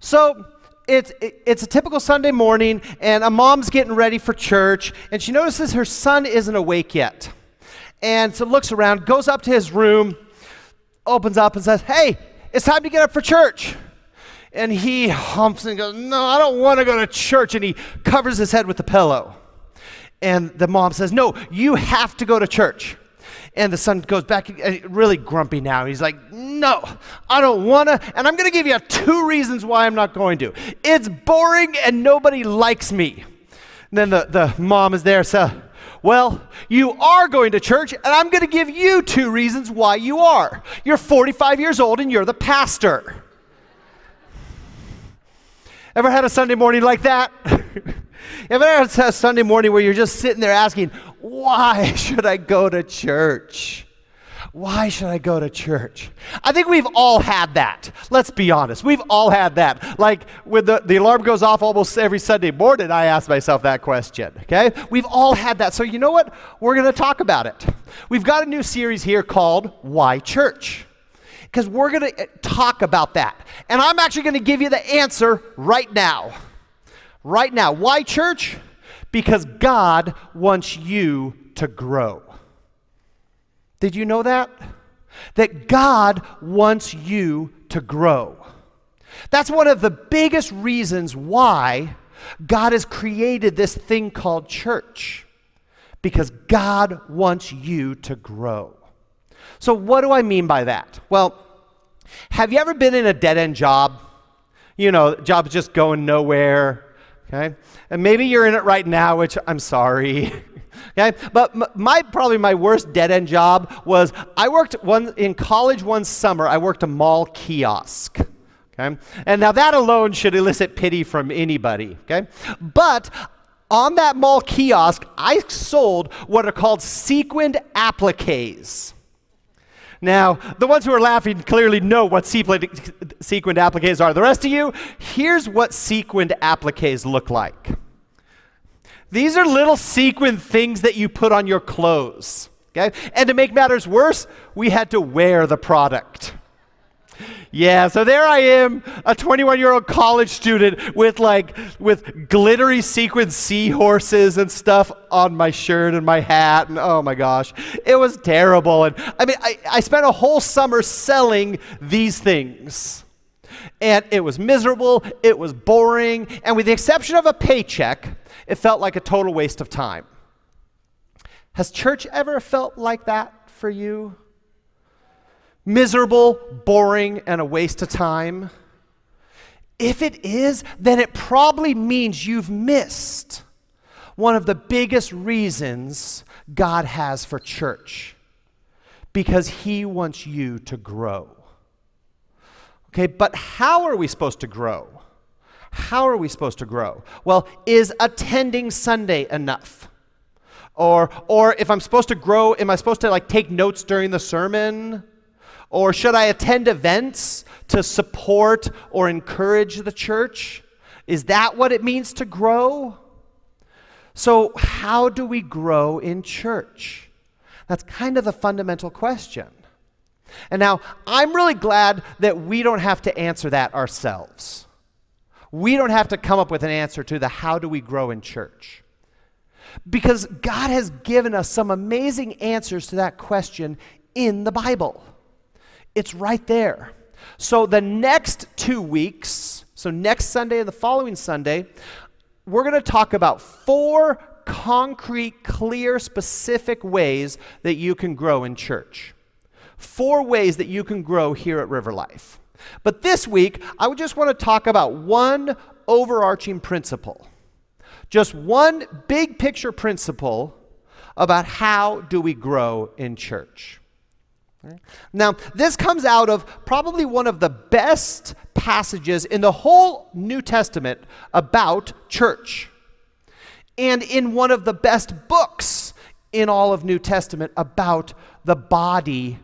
So it's, it's a typical Sunday morning, and a mom's getting ready for church, and she notices her son isn't awake yet. And so looks around, goes up to his room, opens up and says, Hey, it's time to get up for church. And he humps and goes, No, I don't want to go to church. And he covers his head with the pillow. And the mom says, No, you have to go to church. And the son goes back, uh, really grumpy now. He's like, No, I don't want to. And I'm going to give you two reasons why I'm not going to. It's boring and nobody likes me. And then the, the mom is there, so, well, you are going to church, and I'm going to give you two reasons why you are. You're 45 years old and you're the pastor. Ever had a Sunday morning like that? Ever had a Sunday morning where you're just sitting there asking, why should I go to church? Why should I go to church? I think we've all had that. Let's be honest. We've all had that. Like when the, the alarm goes off almost every Sunday morning, I ask myself that question. Okay? We've all had that. So you know what? We're going to talk about it. We've got a new series here called Why Church? Because we're going to eh, talk about that. And I'm actually going to give you the answer right now. Right now. Why church? Because God wants you to grow. Did you know that? That God wants you to grow. That's one of the biggest reasons why God has created this thing called church. Because God wants you to grow. So, what do I mean by that? Well, have you ever been in a dead end job? You know, job's just going nowhere. Okay? And maybe you're in it right now, which I'm sorry. Okay? But my probably my worst dead end job was I worked one in college one summer. I worked a mall kiosk. Okay? And now that alone should elicit pity from anybody. Okay? But on that mall kiosk, I sold what are called sequined appliques. Now, the ones who are laughing clearly know what sequined appliques are. The rest of you, here's what sequined appliques look like. These are little sequin things that you put on your clothes. Okay? And to make matters worse, we had to wear the product. Yeah, so there I am, a 21 year old college student with like with glittery sequin seahorses and stuff on my shirt and my hat, and oh my gosh, it was terrible. And I mean, I, I spent a whole summer selling these things. And it was miserable, it was boring, and with the exception of a paycheck, it felt like a total waste of time. Has church ever felt like that for you? Miserable, boring, and a waste of time? If it is, then it probably means you've missed one of the biggest reasons God has for church because He wants you to grow. Okay, but how are we supposed to grow? How are we supposed to grow? Well, is attending Sunday enough? Or, or if I'm supposed to grow, am I supposed to like take notes during the sermon? Or should I attend events to support or encourage the church? Is that what it means to grow? So, how do we grow in church? That's kind of the fundamental question. And now, I'm really glad that we don't have to answer that ourselves. We don't have to come up with an answer to the how do we grow in church. Because God has given us some amazing answers to that question in the Bible. It's right there. So, the next two weeks, so next Sunday and the following Sunday, we're going to talk about four concrete, clear, specific ways that you can grow in church. Four ways that you can grow here at River Life. But this week, I would just want to talk about one overarching principle. Just one big picture principle about how do we grow in church. Now, this comes out of probably one of the best passages in the whole New Testament about church. And in one of the best books in all of New Testament about the body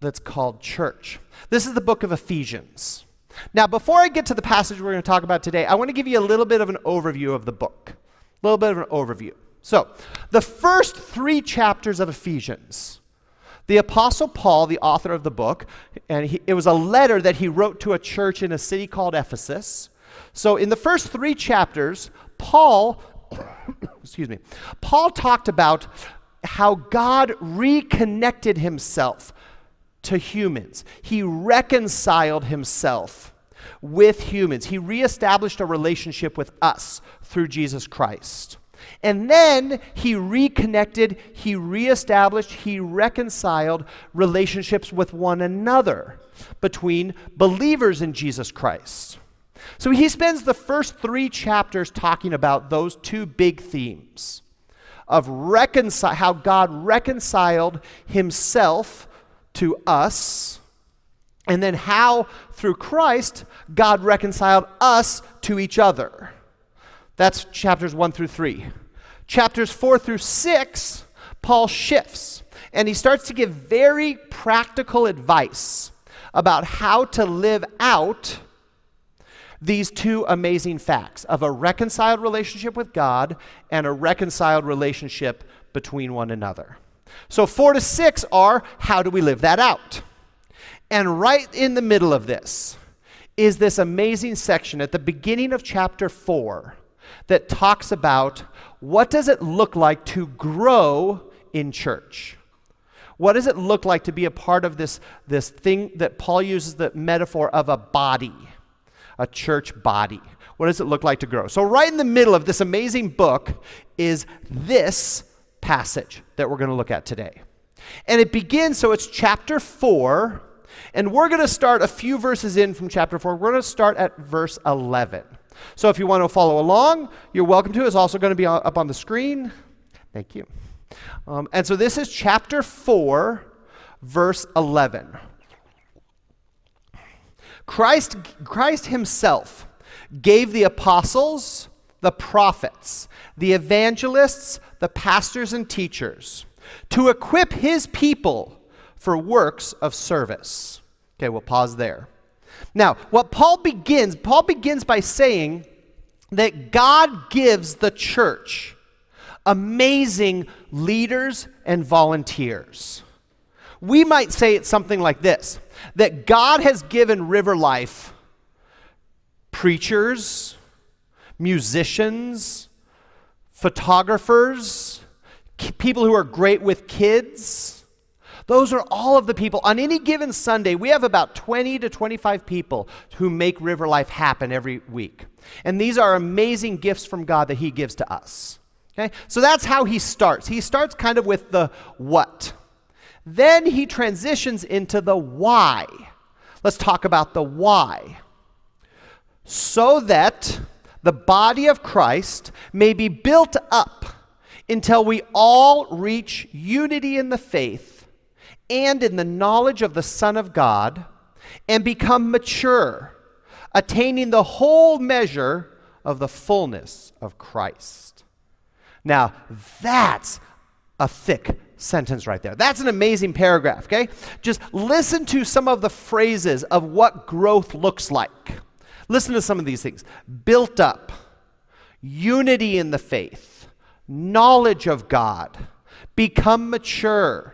that's called church. This is the book of Ephesians. Now, before I get to the passage we're going to talk about today, I want to give you a little bit of an overview of the book. A little bit of an overview. So, the first three chapters of Ephesians, The Apostle Paul, the author of the book, and he, it was a letter that he wrote to a church in a city called Ephesus. So in the first three chapters, Paul, excuse me, Paul talked about how God reconnected himself to humans. He reconciled himself with humans. He reestablished a relationship with us through Jesus Christ. And then he reconnected, he reestablished, he reconciled relationships with one another between believers in Jesus Christ. So he spends the first three chapters talking about those two big themes of how God reconciled himself to us, and then how through Christ God reconciled us to each other. That's chapters 1 through 3. Chapters 4 through 6, Paul shifts and he starts to give very practical advice about how to live out these two amazing facts of a reconciled relationship with God and a reconciled relationship between one another. So, four to six are how do we live that out? And right in the middle of this is this amazing section at the beginning of chapter four that talks about what does it look like to grow in church? What does it look like to be a part of this, this thing that Paul uses the metaphor of a body, a church body? What does it look like to grow? So, right in the middle of this amazing book is this passage that we're going to look at today. And it begins, so it's chapter 4, and we're going to start a few verses in from chapter 4. We're going to start at verse 11. So if you want to follow along, you're welcome to. It's also going to be up on the screen. Thank you. Um, and so this is chapter 4, verse 11. Christ, Christ himself gave the apostles, the prophets, the evangelists, the pastors, and teachers to equip his people for works of service. Okay, we'll pause there. Now, what Paul begins, Paul begins by saying that God gives the church amazing leaders and volunteers. We might say it's something like this that God has given River Life preachers, musicians, photographers, people who are great with kids those are all of the people. On any given Sunday, we have about 20 to 25 people who make River Life happen every week. And these are amazing gifts from God that He gives to us. Okay? So that's how He starts. He starts kind of with the what. Then He transitions into the why. Let's talk about the why. So that the body of Christ may be built up until we all reach unity in the faith and in the knowledge of the Son of God, and become mature, attaining the whole measure of the fullness of Christ. Now, that's a thick sentence right there. That's an amazing paragraph, okay? Just listen to some of the phrases of what growth looks like. Listen to some of these things built up, unity in the faith, knowledge of God, become mature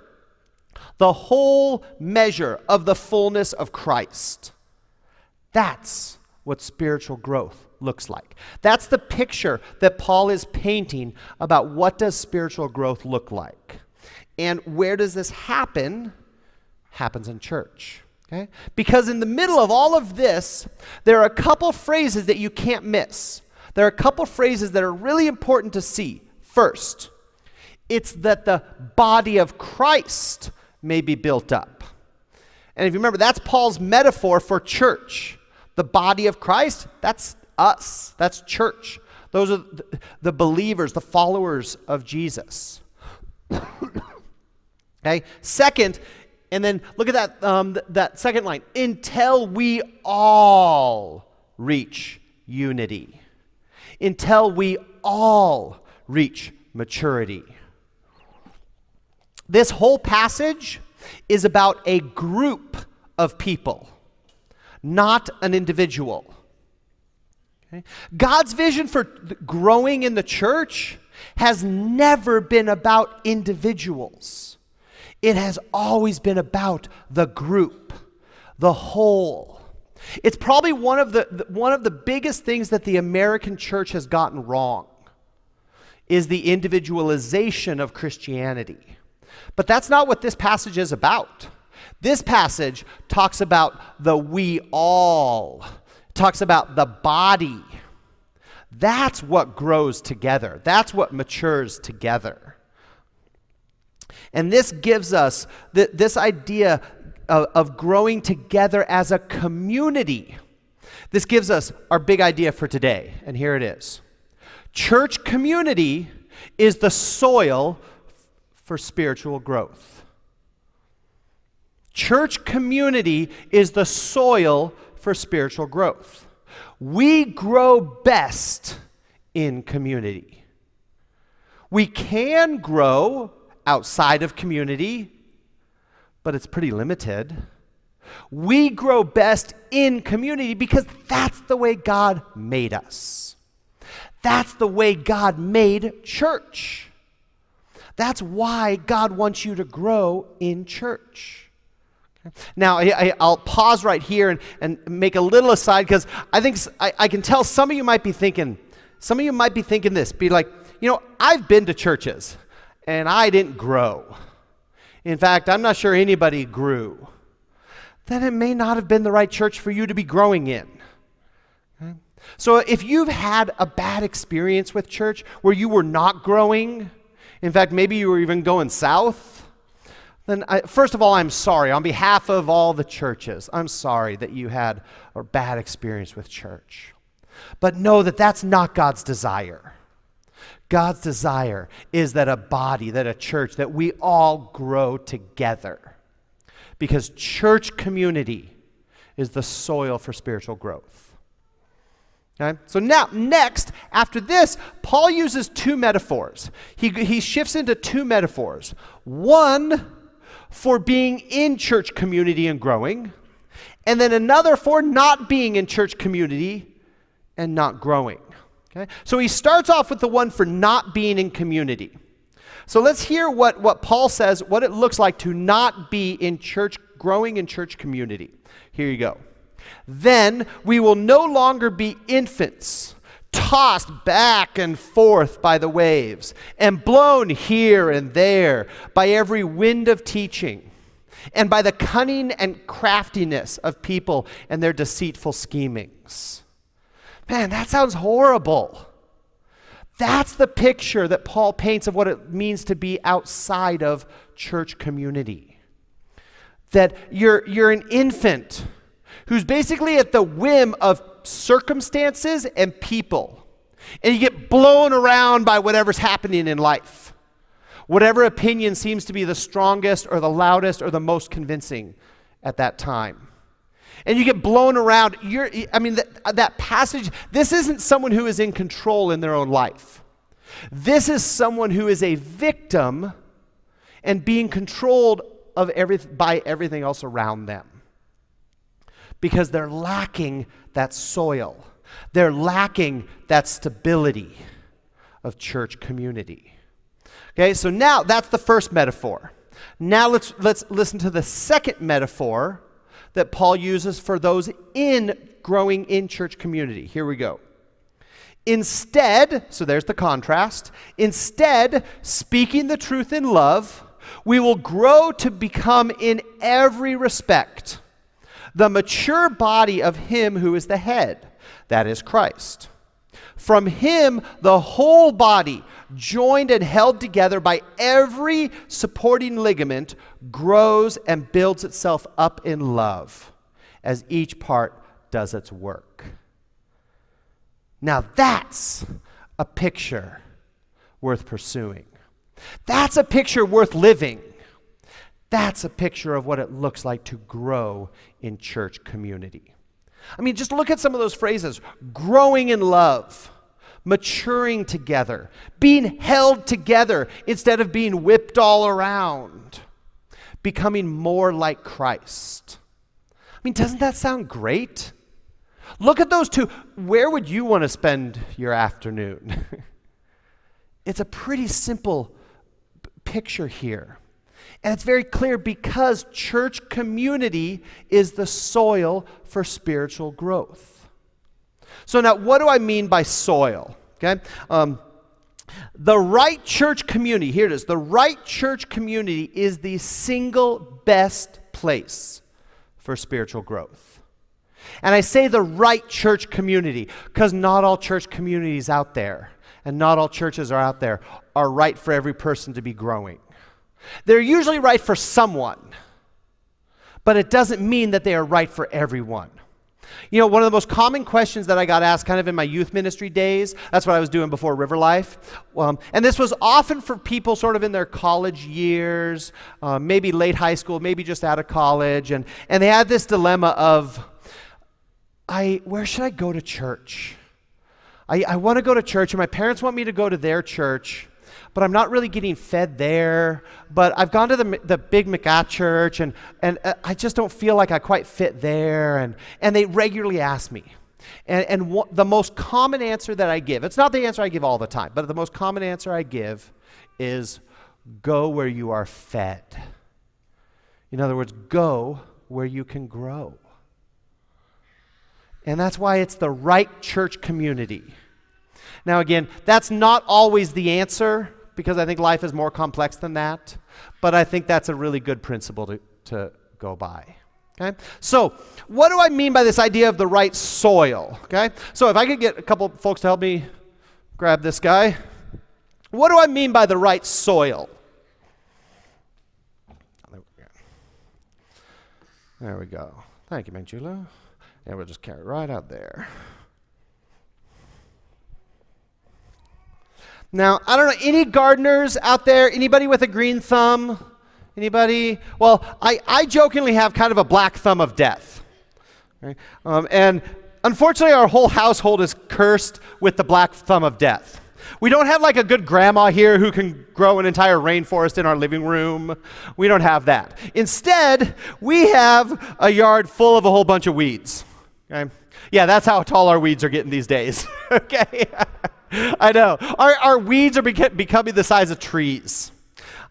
the whole measure of the fullness of Christ. That's what spiritual growth looks like. That's the picture that Paul is painting about what does spiritual growth look like. And where does this happen? Happens in church. Okay? Because in the middle of all of this, there are a couple phrases that you can't miss. There are a couple phrases that are really important to see. First, it's that the body of Christ may be built up. And if you remember, that's Paul's metaphor for church. The body of Christ, that's us, that's church. Those are the believers, the followers of Jesus. okay, second, and then look at that, um, th- that second line until we all reach unity, until we all reach maturity. This whole passage is about a group of people, not an individual. Okay? God's vision for growing in the church has never been about individuals. It has always been about the group, the whole. It's probably one of the, one of the biggest things that the American church has gotten wrong is the individualization of Christianity. But that's not what this passage is about. This passage talks about the we all, talks about the body. That's what grows together. That's what matures together. And this gives us th- this idea of, of growing together as a community. This gives us our big idea for today, and here it is Church community is the soil for spiritual growth. Church community is the soil for spiritual growth. We grow best in community. We can grow outside of community, but it's pretty limited. We grow best in community because that's the way God made us. That's the way God made church. That's why God wants you to grow in church. Now, I, will pause right here and, and make a little aside because I think I, I can tell some of you might be thinking, some of you might be thinking this, be like, you know, I've been to churches and I didn't grow. In fact, I'm not sure anybody grew. Then it may not have been the right church for you to be growing in. So if you've had a bad experience with church where you were not growing, in fact, maybe you were even going south, then I, first of all, I'm sorry. On behalf of all the churches, I'm sorry that you had a bad experience with church. But know that that's not God's desire. God's desire is that a body, that a church, that we all grow together. Because church community is the soil for spiritual growth. Okay? So now, next, after this, Paul uses two metaphors. He, he shifts into two metaphors. One for being in church community and growing, and then another for not being in church community and not growing. Okay? So he starts off with the one for not being in community. So let's hear what, what Paul says, what it looks like to not be in church, growing in church community. Here you go. Then we will no longer be infants, tossed back and forth by the waves, and blown here and there by every wind of teaching, and by the cunning and craftiness of people and their deceitful schemings. Man, that sounds horrible. That's the picture that Paul paints of what it means to be outside of church community. That you're, you're an infant who's basically at the whim of circumstances and people. And you get blown around by whatever's happening in life. Whatever opinion seems to be the strongest or the loudest or the most convincing at that time. And you get blown around. You're, I mean, that, that passage, this isn't someone who is in control in their own life. This is someone who is a victim and being controlled of every, by everything else around them because they're lacking that soil. They're lacking that stability of church community. Okay, so now that's the first metaphor. Now let's, let's listen to the second metaphor that Paul uses for those in growing in church community. Here we go. Instead, so there's the contrast, instead, speaking the truth in love, we will grow to become in every respect the mature body of Him who is the head, that is Christ. From Him, the whole body, joined and held together by every supporting ligament, grows and builds itself up in love as each part does its work. Now, that's a picture worth pursuing. That's a picture worth living. That's a picture of what it looks like to grow in church community. I mean, just look at some of those phrases growing in love, maturing together, being held together instead of being whipped all around, becoming more like Christ. I mean, doesn't that sound great? Look at those two. Where would you want to spend your afternoon? it's a pretty simple picture here. And it's very clear because church community is the soil for spiritual growth. So, now what do I mean by soil? Okay? Um, the right church community, here it is, the right church community is the single best place for spiritual growth. And I say the right church community because not all church communities out there and not all churches are out there are right for every person to be growing. They're usually right for someone, but it doesn't mean that they are right for everyone. You know, one of the most common questions that I got asked kind of in my youth ministry days, that's what I was doing before River Life. Um, and this was often for people sort of in their college years, uh, maybe late high school, maybe just out of college. And, and they had this dilemma of, I, where should I go to church? I, I want to go to church, and my parents want me to go to their church but I'm not really getting fed there. But I've gone to the, the Big mega church, and, and uh, I just don't feel like I quite fit there. And, and they regularly ask me. And, and the most common answer that I give, it's not the answer I give all the time, but the most common answer I give is go where you are fed. In other words, go where you can grow. And that's why it's the right church community. Now, again, that's not always the answer, because I think life is more complex than that. But I think that's a really good principle to, to go by. Okay? So, what do I mean by this idea of the right soil? Okay? So, if I could get a couple folks to help me grab this guy. What do I mean by the right soil? There we go. Thank you, Manjula. And we'll just carry it right out there. Now, I don't know, any gardeners out there? Anybody with a green thumb? Anybody? Well, I, I jokingly have kind of a black thumb of death. Right? Um, and unfortunately, our whole household is cursed with the black thumb of death. We don't have like a good grandma here who can grow an entire rainforest in our living room. We don't have that. Instead, we have a yard full of a whole bunch of weeds. Okay? Yeah, that's how tall our weeds are getting these days. okay? I know. Our, our weeds are beca- becoming the size of trees.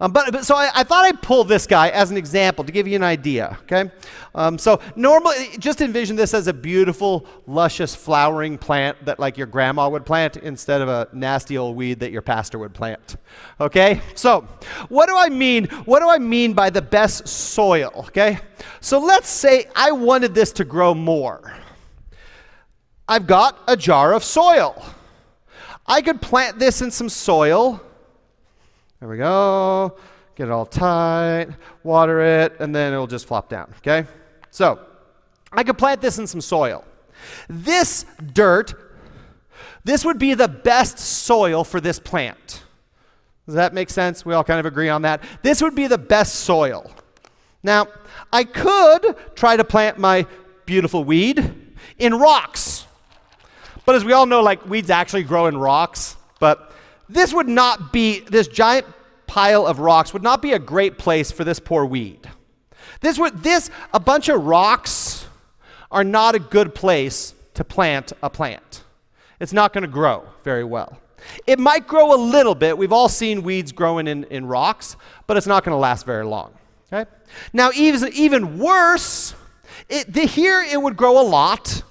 Um, but, but, so I, I, thought I'd pull this guy as an example to give you an idea. Okay, um, so normally just envision this as a beautiful, luscious, flowering plant that like your grandma would plant instead of a nasty old weed that your pastor would plant. Okay, so what do I mean? What do I mean by the best soil? Okay, so let's say I wanted this to grow more. I've got a jar of soil. I could plant this in some soil. There we go. Get it all tight, water it, and then it'll just flop down, okay? So, I could plant this in some soil. This dirt, this would be the best soil for this plant. Does that make sense? We all kind of agree on that. This would be the best soil. Now, I could try to plant my beautiful weed in rocks. But as we all know, like weeds actually grow in rocks. But this would not be, this giant pile of rocks would not be a great place for this poor weed. This would, this, a bunch of rocks are not a good place to plant a plant. It's not going to grow very well. It might grow a little bit. We've all seen weeds growing in, in rocks, but it's not going to last very long. Okay? Now, even, even worse, it, the, here it would grow a lot,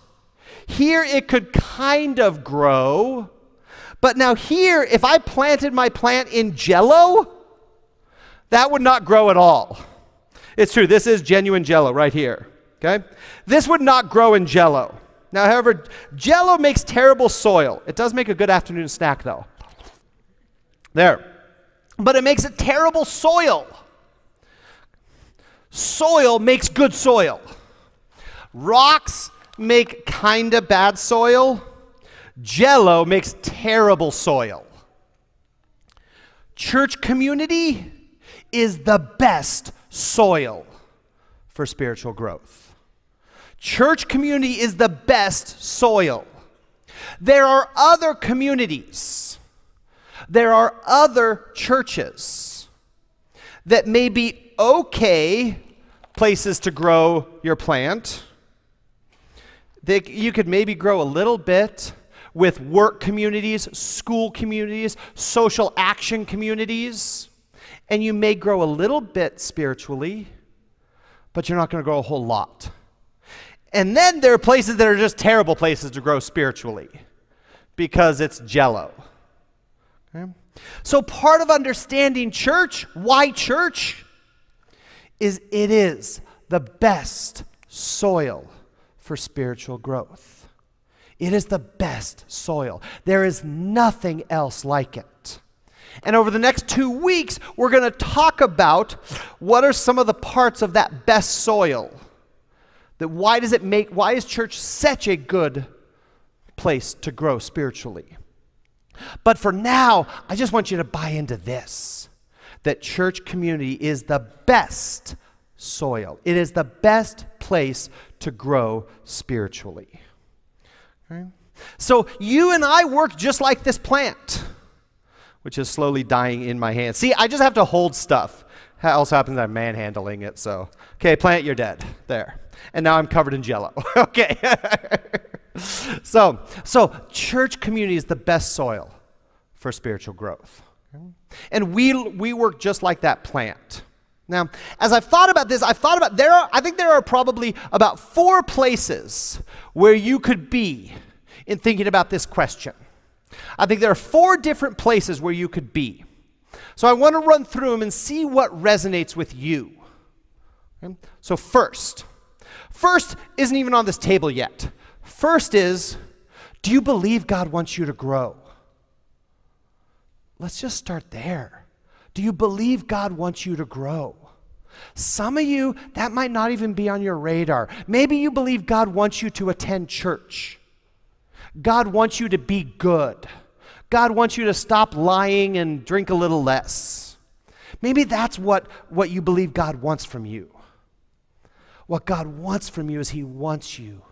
here it could kind of grow. But now, here, if I planted my plant in jello, that would not grow at all. It's true, this is genuine jello right here. Okay? This would not grow in jello. Now, however, jello makes terrible soil. It does make a good afternoon snack, though. There. But it makes a terrible soil. Soil makes good soil. Rocks make kind of bad soil, jello makes terrible soil. Church community is the best soil for spiritual growth. Church community is the best soil. There are other communities, there are other churches that may be okay places to grow your plant they, you could maybe grow a little bit with work communities, school communities, social action communities. And you may grow a little bit spiritually, but you're not going to grow a whole lot. And then there are places that are just terrible places to grow spiritually because it's jello. Okay? So, part of understanding church, why church, is it is the best soil for spiritual growth. It is the best soil. There is nothing else like it. And over the next two weeks, we're going to talk about what are some of the parts of that best soil. That why does it make, why is church such a good place to grow spiritually? But for now, I just want you to buy into this that church community is the best soil, it is the best place to grow spiritually. Okay? So you and I work just like this plant, which is slowly dying in my hand. See, I just have to hold stuff. That also happens I'm manhandling it, so. Okay, plant, you're dead. There. And now I'm covered in jello. okay. so, so church community is the best soil for spiritual growth. And we, we work just like that plant. Now, as I've thought about this, I've thought about there are, I think there are probably about four places where you could be in thinking about this question. I think there are four different places where you could be. So I want to run through them and see what resonates with you. Okay? So, first, first isn't even on this table yet. First is, do you believe God wants you to grow? Let's just start there. Do you believe God wants you to grow? Some of you, that might not even be on your radar. Maybe you believe God wants you to attend church. God wants you to be good. God wants you to stop lying and drink a little less. Maybe that's what, what you believe God wants from you. What God wants from you is He wants you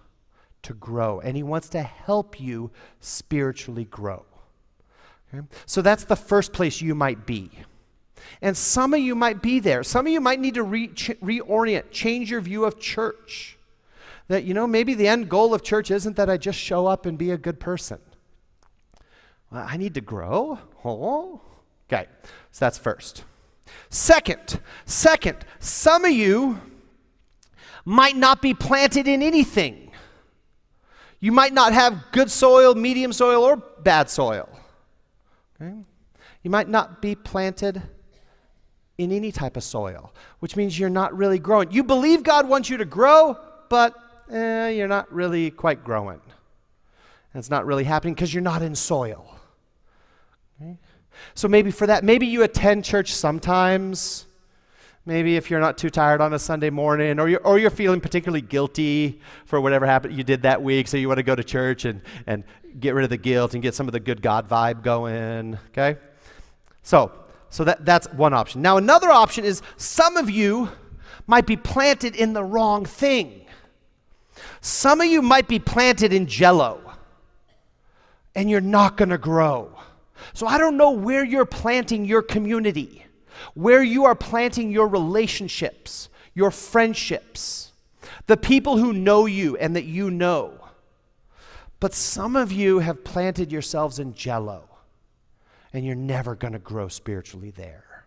to grow, and He wants to help you spiritually grow. Okay? So that's the first place you might be. And some of you might be there. Some of you might need to re- reorient, change your view of church. That, you know, maybe the end goal of church isn't that I just show up and be a good person. Well, I need to grow. Oh. Okay, so that's first. Second, second, some of you might not be planted in anything. You might not have good soil, medium soil, or bad soil. Okay? You might not be planted in any type of soil, which means you're not really growing. You believe God wants you to grow, but eh, you're not really quite growing. And it's not really happening because you're not in soil. Okay? So maybe for that, maybe you attend church sometimes. Maybe if you're not too tired on a Sunday morning, or you're, or you're feeling particularly guilty for whatever happened you did that week, so you want to go to church and, and get rid of the guilt and get some of the good God vibe going. Okay? So, so that, that's one option. Now, another option is some of you might be planted in the wrong thing. Some of you might be planted in jello, and you're not going to grow. So I don't know where you're planting your community where you are planting your relationships, your friendships, the people who know you and that you know. But some of you have planted yourselves in jello, and you're never going to grow spiritually there.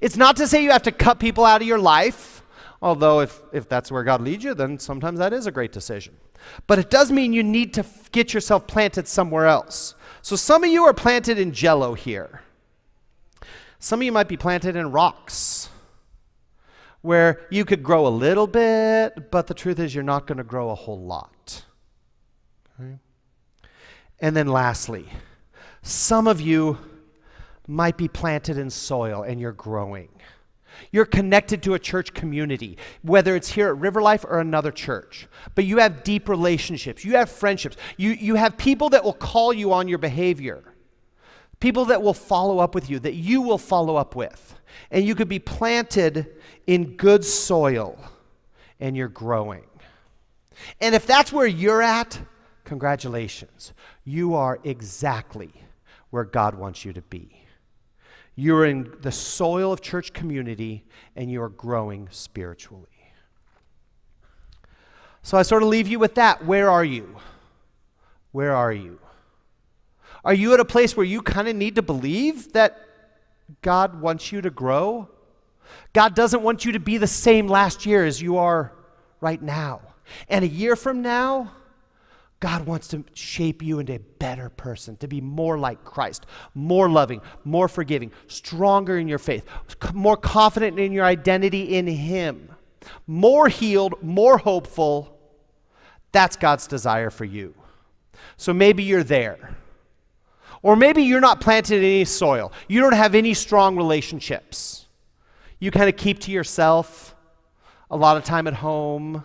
It's not to say you have to cut people out of your life, although if, if that's where God leads you, then sometimes that is a great decision. But it does mean you need to get yourself planted somewhere else. So some of you are planted in jello here. Some of you might be planted in rocks where you could grow a little bit, but the truth is you're not going to grow a whole lot. Okay? And then lastly, some of you might be planted in soil and you're growing. You're connected to a church community, whether it's here at River Life or another church. But you have deep relationships, you have friendships, you, you have people that will call you on your behavior. People that will follow up with you, that you will follow up with. And you could be planted in good soil and you're growing. And if that's where you're at, congratulations. You are exactly where God wants you to be. You're in the soil of church community and you're growing spiritually. So I sort of leave you with that. Where are you? Where are you? Are you at a place where you kind of need to believe that God wants you to grow. God doesn't want you to be the same last year as you are right now. And a year from now, God wants to shape you into a better person, to be more like Christ, more loving, more forgiving, stronger in your faith, more confident in your identity in Him, more healed, more hopeful. That's God's desire for you. So maybe you're there. Or maybe you're not planted in any soil. You don't have any strong relationships. You kind of keep to yourself a lot of time at home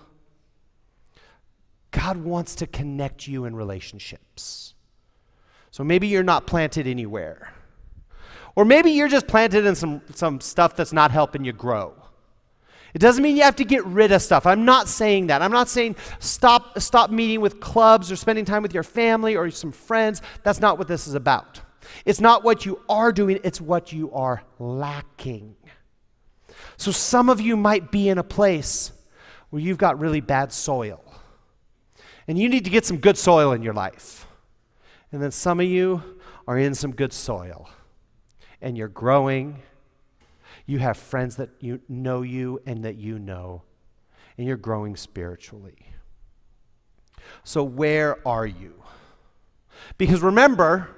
God wants to connect you in relationships. So maybe you're not planted anywhere. Or maybe you're just planted in some, some stuff that's not helping you grow. It doesn't mean you have to get rid of stuff. I'm not saying that. I'm not saying stop, stop meeting with clubs or spending time with your family or some friends. That's not what this is about. It's not what you are doing, it's what you are lacking. So some of you might be in a place where you've got really bad soil. And you need to get some good soil in your life. And then some of you are in some good soil. And you're growing. You have friends that you know you and that you know. And you're growing spiritually. So, where are you? Because remember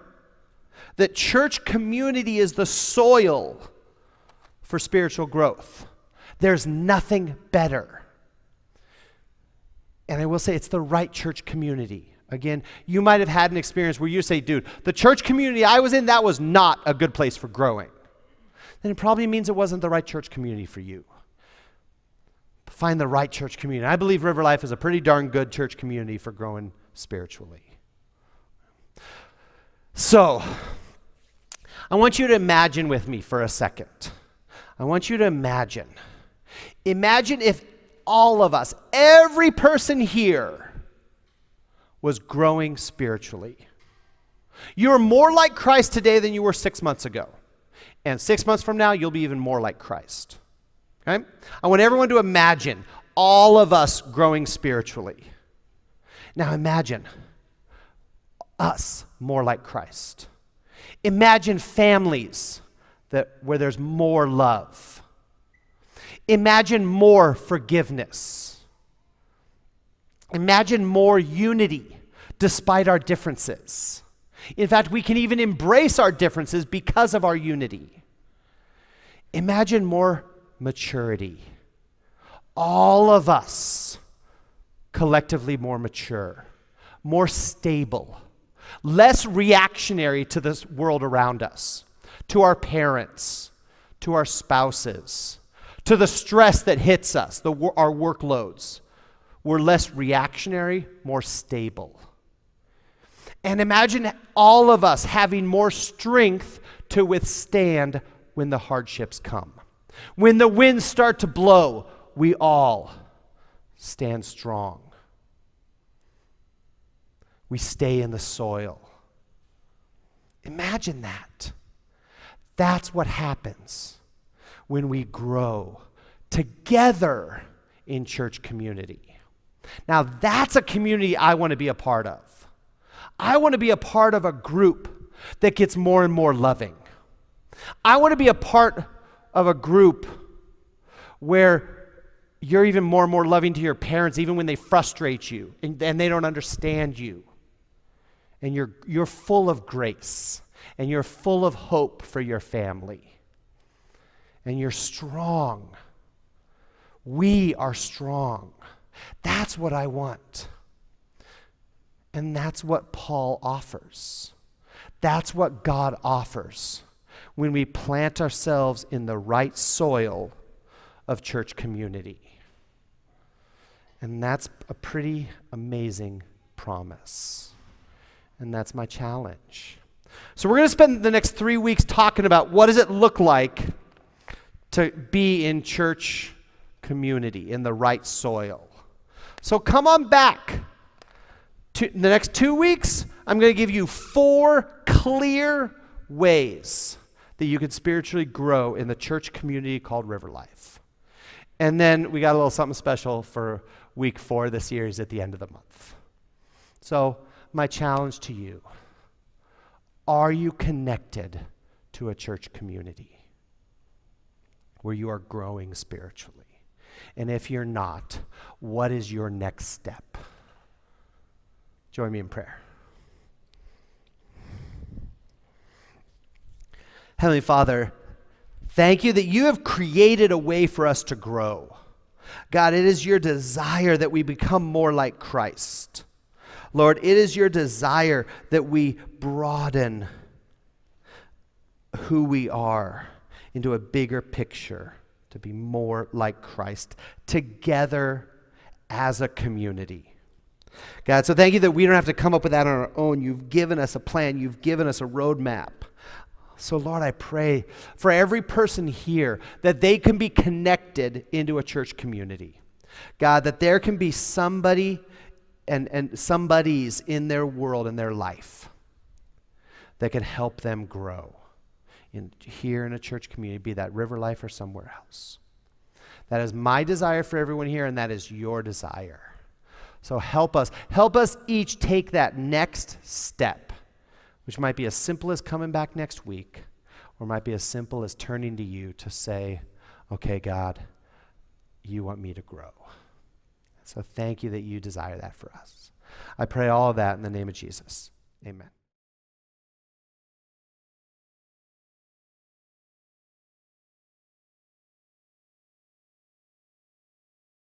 that church community is the soil for spiritual growth. There's nothing better. And I will say it's the right church community. Again, you might have had an experience where you say, dude, the church community I was in, that was not a good place for growing. Then it probably means it wasn't the right church community for you. Find the right church community. I believe River Life is a pretty darn good church community for growing spiritually. So, I want you to imagine with me for a second. I want you to imagine. Imagine if all of us, every person here, was growing spiritually. You're more like Christ today than you were six months ago. And six months from now, you'll be even more like Christ. Okay? I want everyone to imagine all of us growing spiritually. Now imagine us more like Christ. Imagine families that, where there's more love Imagine more forgiveness. Imagine more unity despite our differences. In fact, we can even embrace our differences because of our unity. Imagine more maturity. All of us collectively more mature, more stable, less reactionary to this world around us, to our parents, to our spouses to the stress that hits us, the, our workloads. We're less reactionary, more stable. And imagine all of us having more strength to withstand when the hardships come. When the winds start to blow, we all stand strong. We stay in the soil. Imagine that. That's what happens when we grow together in church community. Now, that's a community I want to be a part of. I want to be a part of a group that gets more and more loving. I want to be a part of a group where you're even more and more loving to your parents, even when they frustrate you and, and they don't understand you. And you're, you're full of grace and you're full of hope for your family and you're strong. We are strong. That's what I want. And that's what Paul offers. That's what God offers when we plant ourselves in the right soil of church community. And that's a pretty amazing promise. And that's my challenge. So we're going to spend the next 3 weeks talking about what does it look like to be in church community, in the right soil. So come on back. To the next two weeks, I'm going to give you four clear ways that you can spiritually grow in the church community called River Life. And then we got a little something special for week four this year is at the end of the month. So, my challenge to you are you connected to a church community? Where you are growing spiritually? And if you're not, what is your next step? Join me in prayer. Heavenly Father, thank you that you have created a way for us to grow. God, it is your desire that we become more like Christ. Lord, it is your desire that we broaden who we are into a bigger picture to be more like Christ together as a community. God, so thank you that we don't have to come up with that on our own. You've given us a plan, you've given us a roadmap. So, Lord, I pray for every person here that they can be connected into a church community. God, that there can be somebody and, and somebodies in their world, in their life, that can help them grow in, here in a church community, be that River Life or somewhere else. That is my desire for everyone here, and that is your desire. So help us. Help us each take that next step, which might be as simple as coming back next week, or might be as simple as turning to you to say, okay, God, you want me to grow. So thank you that you desire that for us. I pray all of that in the name of Jesus. Amen.